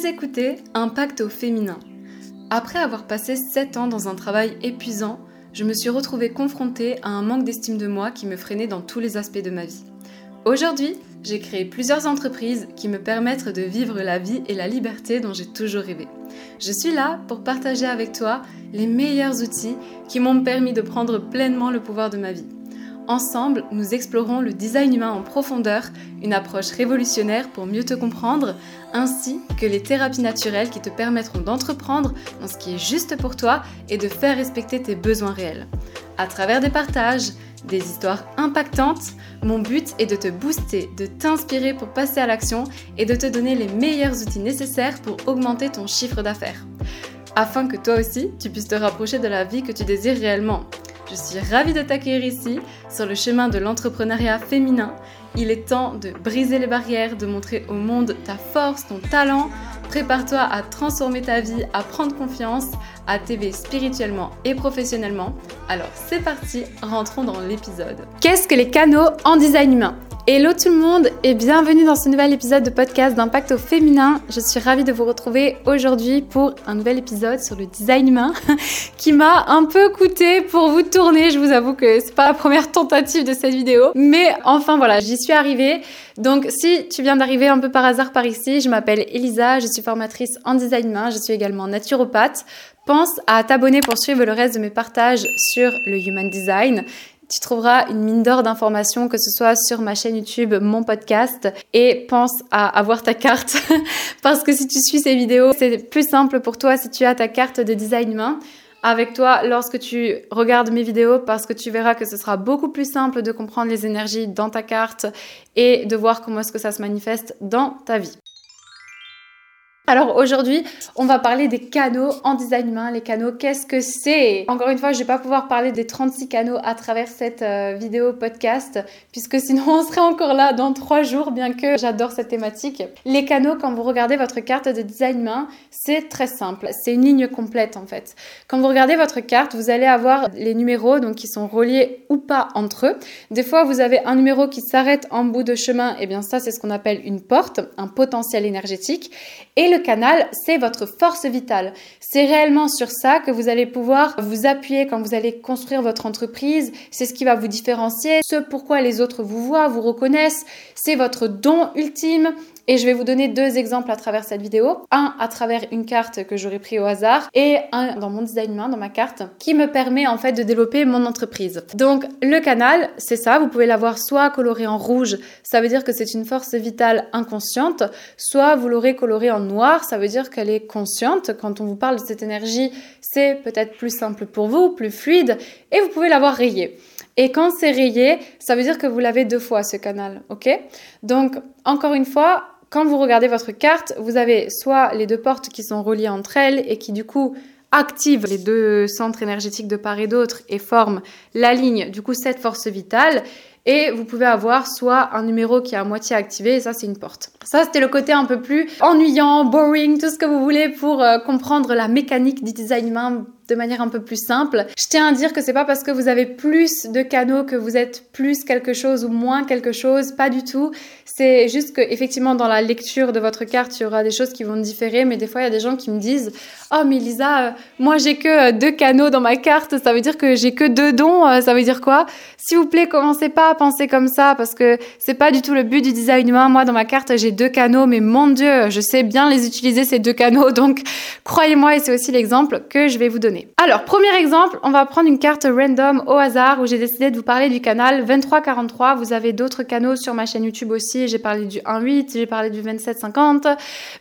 Vous écoutez Impact au féminin. Après avoir passé 7 ans dans un travail épuisant, je me suis retrouvée confrontée à un manque d'estime de moi qui me freinait dans tous les aspects de ma vie. Aujourd'hui, j'ai créé plusieurs entreprises qui me permettent de vivre la vie et la liberté dont j'ai toujours rêvé. Je suis là pour partager avec toi les meilleurs outils qui m'ont permis de prendre pleinement le pouvoir de ma vie. Ensemble, nous explorons le design humain en profondeur, une approche révolutionnaire pour mieux te comprendre, ainsi que les thérapies naturelles qui te permettront d'entreprendre dans ce qui est juste pour toi et de faire respecter tes besoins réels. À travers des partages, des histoires impactantes, mon but est de te booster, de t'inspirer pour passer à l'action et de te donner les meilleurs outils nécessaires pour augmenter ton chiffre d'affaires. Afin que toi aussi, tu puisses te rapprocher de la vie que tu désires réellement. Je suis ravie de t'accueillir ici sur le chemin de l'entrepreneuriat féminin. Il est temps de briser les barrières, de montrer au monde ta force, ton talent. Prépare-toi à transformer ta vie, à prendre confiance, à t'élever spirituellement et professionnellement. Alors c'est parti, rentrons dans l'épisode. Qu'est-ce que les canaux en design humain? Hello tout le monde et bienvenue dans ce nouvel épisode de podcast d'Impact au féminin. Je suis ravie de vous retrouver aujourd'hui pour un nouvel épisode sur le design humain qui m'a un peu coûté pour vous tourner. Je vous avoue que c'est pas la première tentative de cette vidéo, mais enfin voilà, j'y suis arrivée. Donc si tu viens d'arriver un peu par hasard par ici, je m'appelle Elisa, je suis formatrice en design humain, je suis également naturopathe. Pense à t'abonner pour suivre le reste de mes partages sur le human design tu trouveras une mine d'or d'informations, que ce soit sur ma chaîne YouTube, mon podcast, et pense à avoir ta carte, parce que si tu suis ces vidéos, c'est plus simple pour toi si tu as ta carte de design humain avec toi lorsque tu regardes mes vidéos parce que tu verras que ce sera beaucoup plus simple de comprendre les énergies dans ta carte et de voir comment est-ce que ça se manifeste dans ta vie. Alors aujourd'hui, on va parler des canaux en design humain. Les canaux, qu'est-ce que c'est? Encore une fois, je vais pas pouvoir parler des 36 canaux à travers cette euh, vidéo podcast, puisque sinon on serait encore là dans trois jours, bien que j'adore cette thématique. Les canaux, quand vous regardez votre carte de design humain, c'est très simple. C'est une ligne complète en fait. Quand vous regardez votre carte, vous allez avoir les numéros donc qui sont reliés ou pas entre eux. Des fois, vous avez un numéro qui s'arrête en bout de chemin. Et eh bien ça, c'est ce qu'on appelle une porte, un potentiel énergétique. Canal, c'est votre force vitale. C'est réellement sur ça que vous allez pouvoir vous appuyer quand vous allez construire votre entreprise. C'est ce qui va vous différencier, ce pourquoi les autres vous voient, vous reconnaissent. C'est votre don ultime. Et je vais vous donner deux exemples à travers cette vidéo. Un à travers une carte que j'aurais pris au hasard et un dans mon design main, dans ma carte, qui me permet en fait de développer mon entreprise. Donc le canal, c'est ça. Vous pouvez l'avoir soit coloré en rouge, ça veut dire que c'est une force vitale inconsciente, soit vous l'aurez coloré en noir, ça veut dire qu'elle est consciente. Quand on vous parle de cette énergie, c'est peut-être plus simple pour vous, plus fluide, et vous pouvez l'avoir rayé. Et quand c'est rayé, ça veut dire que vous l'avez deux fois ce canal, ok? Donc encore une fois, quand vous regardez votre carte, vous avez soit les deux portes qui sont reliées entre elles et qui du coup activent les deux centres énergétiques de part et d'autre et forment la ligne, du coup cette force vitale. Et vous pouvez avoir soit un numéro qui est à moitié activé, et ça c'est une porte. Ça c'était le côté un peu plus ennuyant, boring, tout ce que vous voulez pour euh, comprendre la mécanique du design humain de manière un peu plus simple. Je tiens à dire que c'est pas parce que vous avez plus de canaux que vous êtes plus quelque chose ou moins quelque chose, pas du tout. C'est juste que effectivement dans la lecture de votre carte, il y aura des choses qui vont différer, mais des fois il y a des gens qui me disent "Oh mais Lisa, euh, moi j'ai que euh, deux canaux dans ma carte, ça veut dire que j'ai que deux dons, euh, ça veut dire quoi? S'il vous plaît, commencez pas à penser comme ça parce que c'est pas du tout le but du design humain. Moi dans ma carte, j'ai deux canaux, mais mon dieu, je sais bien les utiliser ces deux canaux, donc croyez-moi et c'est aussi l'exemple que je vais vous donner. Alors, premier exemple, on va prendre une carte random au hasard où j'ai décidé de vous parler du canal 2343. Vous avez d'autres canaux sur ma chaîne YouTube aussi. J'ai parlé du 1.8, j'ai parlé du 2750.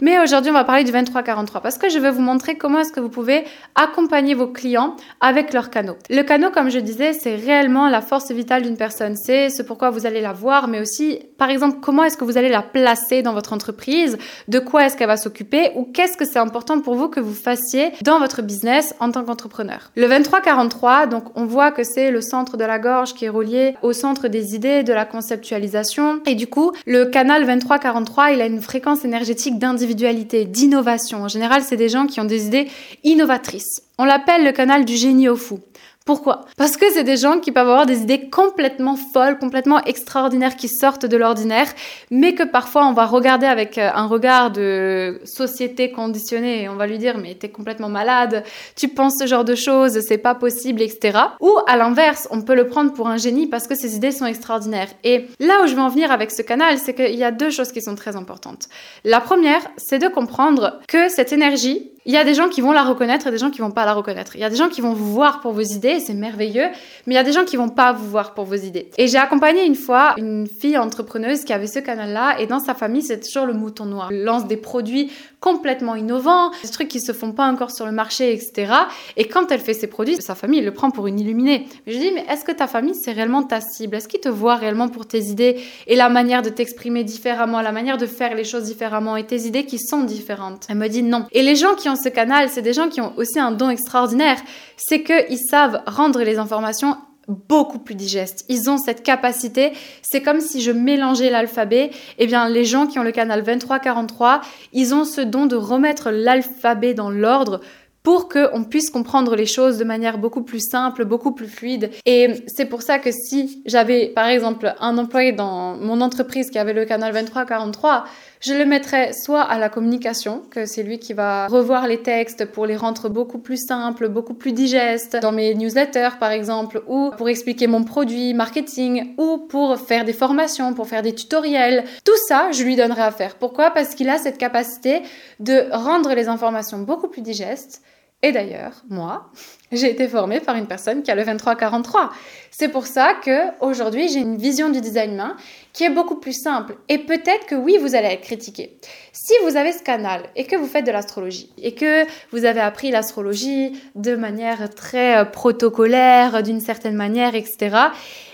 Mais aujourd'hui, on va parler du 2343 parce que je vais vous montrer comment est-ce que vous pouvez accompagner vos clients avec leurs canaux. Le canot, comme je disais, c'est réellement la force vitale d'une personne. C'est ce pourquoi vous allez la voir, mais aussi, par exemple, comment est-ce que vous allez la placer dans votre entreprise, de quoi est-ce qu'elle va s'occuper? Ou qu'est-ce que c'est important pour vous que vous fassiez dans votre business en tant qu'entrepreneur. Le 2343, donc on voit que c'est le centre de la gorge qui est relié au centre des idées, de la conceptualisation. Et du coup, le canal 2343, il a une fréquence énergétique d'individualité, d'innovation. En général, c'est des gens qui ont des idées innovatrices. On l'appelle le canal du génie au fou. Pourquoi? Parce que c'est des gens qui peuvent avoir des idées complètement folles, complètement extraordinaires, qui sortent de l'ordinaire, mais que parfois on va regarder avec euh, un regard de société conditionnée et on va lui dire mais t'es complètement malade, tu penses ce genre de choses, c'est pas possible, etc. Ou à l'inverse, on peut le prendre pour un génie parce que ses idées sont extraordinaires. Et là où je veux en venir avec ce canal, c'est qu'il y a deux choses qui sont très importantes. La première, c'est de comprendre que cette énergie, il y a des gens qui vont la reconnaître et des gens qui vont pas la reconnaître. Il y a des gens qui vont vous voir pour vos idées, c'est merveilleux, mais il y a des gens qui vont pas vous voir pour vos idées. Et j'ai accompagné une fois une fille entrepreneuse qui avait ce canal-là et dans sa famille, c'est toujours le mouton noir. Elle lance des produits complètement innovants, des trucs qui se font pas encore sur le marché, etc. Et quand elle fait ses produits, sa famille le prend pour une illuminée. Mais je dis, mais est-ce que ta famille, c'est réellement ta cible? Est-ce qu'ils te voient réellement pour tes idées et la manière de t'exprimer différemment, la manière de faire les choses différemment et tes idées qui sont différentes? Elle me dit non. Et les gens qui ont ce canal, c'est des gens qui ont aussi un don extraordinaire, c'est qu'ils savent rendre les informations beaucoup plus digestes. Ils ont cette capacité. C'est comme si je mélangeais l'alphabet. Eh bien, les gens qui ont le canal 2343, ils ont ce don de remettre l'alphabet dans l'ordre pour qu'on puisse comprendre les choses de manière beaucoup plus simple, beaucoup plus fluide. Et c'est pour ça que si j'avais, par exemple, un employé dans mon entreprise qui avait le canal 2343, je le mettrais soit à la communication, que c'est lui qui va revoir les textes pour les rendre beaucoup plus simples, beaucoup plus digestes, dans mes newsletters par exemple, ou pour expliquer mon produit, marketing, ou pour faire des formations, pour faire des tutoriels. Tout ça, je lui donnerai à faire. Pourquoi? Parce qu'il a cette capacité de rendre les informations beaucoup plus digestes et d'ailleurs, moi, j'ai été formée par une personne qui a le 2343. C'est pour ça que aujourd'hui, j'ai une vision du design humain qui est beaucoup plus simple. Et peut-être que oui, vous allez être critiqué. Si vous avez ce canal et que vous faites de l'astrologie et que vous avez appris l'astrologie de manière très euh, protocolaire, d'une certaine manière, etc.,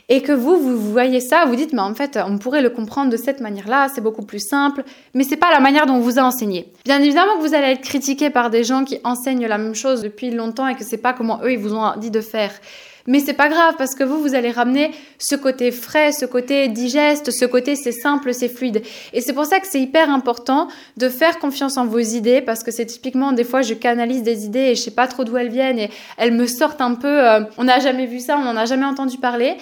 et que vous, vous voyez ça, vous dites, mais en fait, on pourrait le comprendre de cette manière-là, c'est beaucoup plus simple, mais c'est pas la manière dont on vous a enseigné. Bien évidemment que vous allez être critiqué par des gens qui enseignent la même chose depuis longtemps et que c'est pas comment eux, ils vous ont dit de faire. Mais c'est pas grave parce que vous, vous allez ramener ce côté frais, ce côté digeste, ce côté c'est simple, c'est fluide. Et c'est pour ça que c'est hyper important de faire confiance en vos idées parce que c'est typiquement des fois je canalise des idées et je sais pas trop d'où elles viennent et elles me sortent un peu. Euh, on n'a jamais vu ça, on n'en a jamais entendu parler.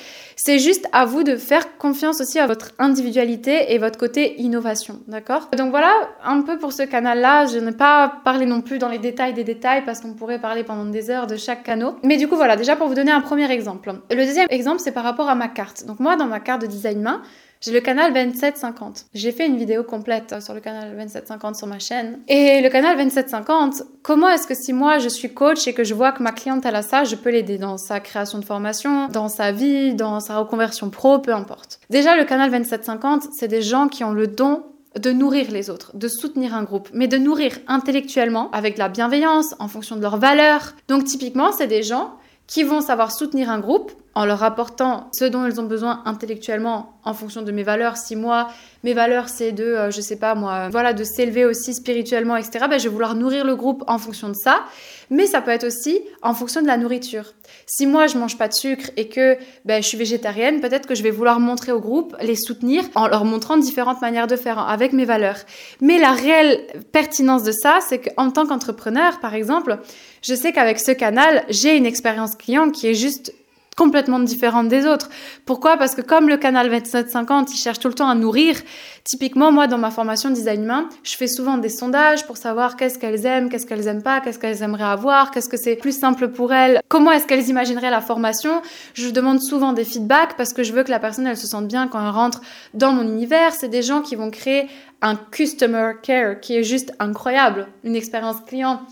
C'est juste à vous de faire confiance aussi à votre individualité et votre côté innovation, d'accord? Donc voilà un peu pour ce canal-là. Je n'ai pas parlé non plus dans les détails des détails parce qu'on pourrait parler pendant des heures de chaque canal. Mais du coup voilà, déjà pour vous donner un premier exemple. Le deuxième exemple, c'est par rapport à ma carte. Donc moi, dans ma carte de design main, j'ai le canal 2750. J'ai fait une vidéo complète sur le canal 2750 sur ma chaîne. Et le canal 2750, comment est-ce que si moi je suis coach et que je vois que ma cliente elle a ça, je peux l'aider dans sa création de formation, dans sa vie, dans sa reconversion pro, peu importe. Déjà, le canal 2750, c'est des gens qui ont le don de nourrir les autres, de soutenir un groupe, mais de nourrir intellectuellement, avec de la bienveillance, en fonction de leurs valeurs. Donc typiquement, c'est des gens qui vont savoir soutenir un groupe en leur apportant ce dont ils ont besoin intellectuellement en fonction de mes valeurs. Si moi, mes valeurs, c'est de, euh, je sais pas moi, voilà, de s'élever aussi spirituellement, etc., ben, je vais vouloir nourrir le groupe en fonction de ça. Mais ça peut être aussi en fonction de la nourriture. Si moi, je mange pas de sucre et que ben, je suis végétarienne, peut-être que je vais vouloir montrer au groupe, les soutenir en leur montrant différentes manières de faire avec mes valeurs. Mais la réelle pertinence de ça, c'est qu'en tant qu'entrepreneur, par exemple, je sais qu'avec ce canal, j'ai une expérience client qui est juste complètement différente des autres. Pourquoi? Parce que comme le canal 2750, il cherche tout le temps à nourrir, typiquement moi dans ma formation design humain, je fais souvent des sondages pour savoir qu'est-ce qu'elles aiment, qu'est-ce qu'elles aiment pas, qu'est-ce qu'elles aimeraient avoir, qu'est-ce que c'est plus simple pour elles, comment est-ce qu'elles imagineraient la formation. Je demande souvent des feedbacks parce que je veux que la personne elle se sente bien quand elle rentre dans mon univers. C'est des gens qui vont créer un customer care qui est juste incroyable, une expérience client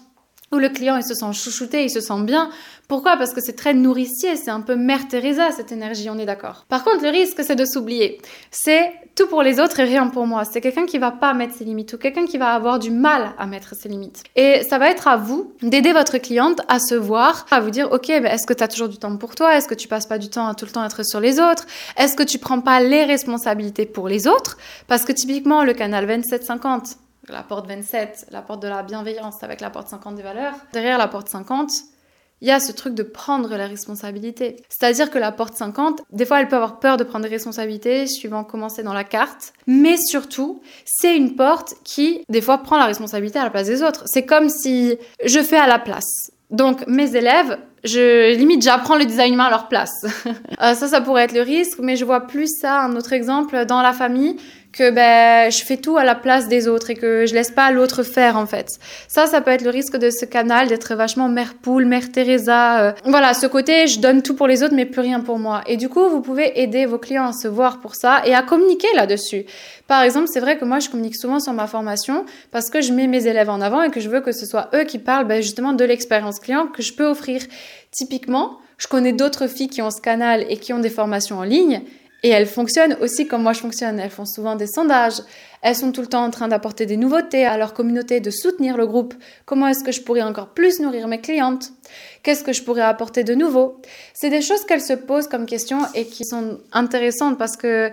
où le client il se sent chouchouté, il se sent bien. Pourquoi? Parce que c'est très nourricier, c'est un peu Mère Teresa cette énergie, on est d'accord. Par contre, le risque c'est de s'oublier. C'est tout pour les autres et rien pour moi. C'est quelqu'un qui va pas mettre ses limites ou quelqu'un qui va avoir du mal à mettre ses limites. Et ça va être à vous d'aider votre cliente à se voir, à vous dire OK, ben est-ce que tu as toujours du temps pour toi? Est-ce que tu passes pas du temps à tout le temps être sur les autres? Est-ce que tu prends pas les responsabilités pour les autres? Parce que typiquement le canal 2750 la porte 27, la porte de la bienveillance avec la porte 50 des valeurs. Derrière la porte 50, il y a ce truc de prendre la responsabilité. C'est-à-dire que la porte 50, des fois, elle peut avoir peur de prendre des responsabilités suivant comment c'est dans la carte. Mais surtout, c'est une porte qui, des fois, prend la responsabilité à la place des autres. C'est comme si je fais à la place. Donc, mes élèves, je limite j'apprends le design humain à leur place. Euh, ça, ça pourrait être le risque, mais je vois plus ça, un autre exemple, dans la famille que ben je fais tout à la place des autres et que je laisse pas l'autre faire en fait. Ça, ça peut être le risque de ce canal d'être vachement mère poule, mère Teresa. Euh. Voilà, ce côté je donne tout pour les autres mais plus rien pour moi. Et du coup, vous pouvez aider vos clients à se voir pour ça et à communiquer là-dessus. Par exemple, c'est vrai que moi je communique souvent sur ma formation parce que je mets mes élèves en avant et que je veux que ce soit eux qui parlent ben, justement de l'expérience client que je peux offrir. Typiquement, je connais d'autres filles qui ont ce canal et qui ont des formations en ligne et elles fonctionnent aussi comme moi je fonctionne. Elles font souvent des sondages. Elles sont tout le temps en train d'apporter des nouveautés à leur communauté, de soutenir le groupe. Comment est-ce que je pourrais encore plus nourrir mes clientes? Qu'est-ce que je pourrais apporter de nouveau? C'est des choses qu'elles se posent comme questions et qui sont intéressantes parce que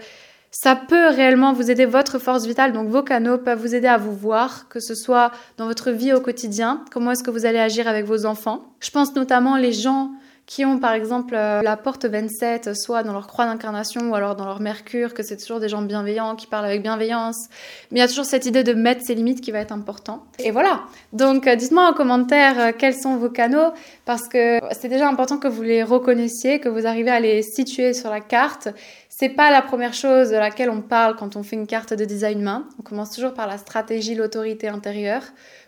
ça peut réellement vous aider votre force vitale. Donc vos canaux peuvent vous aider à vous voir, que ce soit dans votre vie au quotidien. Comment est-ce que vous allez agir avec vos enfants? Je pense notamment les gens qui ont par exemple euh, la porte 27, soit dans leur croix d'incarnation ou alors dans leur mercure, que c'est toujours des gens bienveillants qui parlent avec bienveillance. Mais il y a toujours cette idée de mettre ses limites qui va être important. Et voilà. Donc euh, dites-moi en commentaire euh, quels sont vos canaux parce que c'est déjà important que vous les reconnaissiez, que vous arrivez à les situer sur la carte. C'est pas la première chose de laquelle on parle quand on fait une carte de design main. On commence toujours par la stratégie, l'autorité intérieure.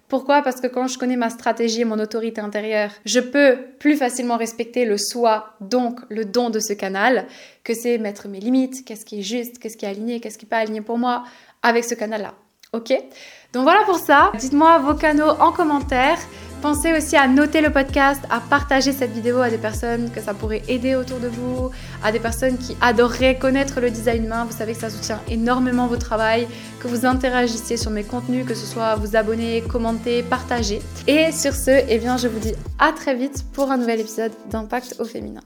Pourquoi? Parce que quand je connais ma stratégie et mon autorité intérieure, je peux plus facilement respecter le soi, donc le don de ce canal, que c'est mettre mes limites, qu'est-ce qui est juste, qu'est-ce qui est aligné, qu'est-ce qui n'est pas aligné pour moi avec ce canal-là. Ok? Donc voilà pour ça. Dites-moi vos canaux en commentaire. Pensez aussi à noter le podcast, à partager cette vidéo à des personnes que ça pourrait aider autour de vous, à des personnes qui adoreraient connaître le design humain. Vous savez que ça soutient énormément votre travail, que vous interagissiez sur mes contenus, que ce soit vous abonner, commenter, partager. Et sur ce, eh bien, je vous dis à très vite pour un nouvel épisode d'Impact au féminin.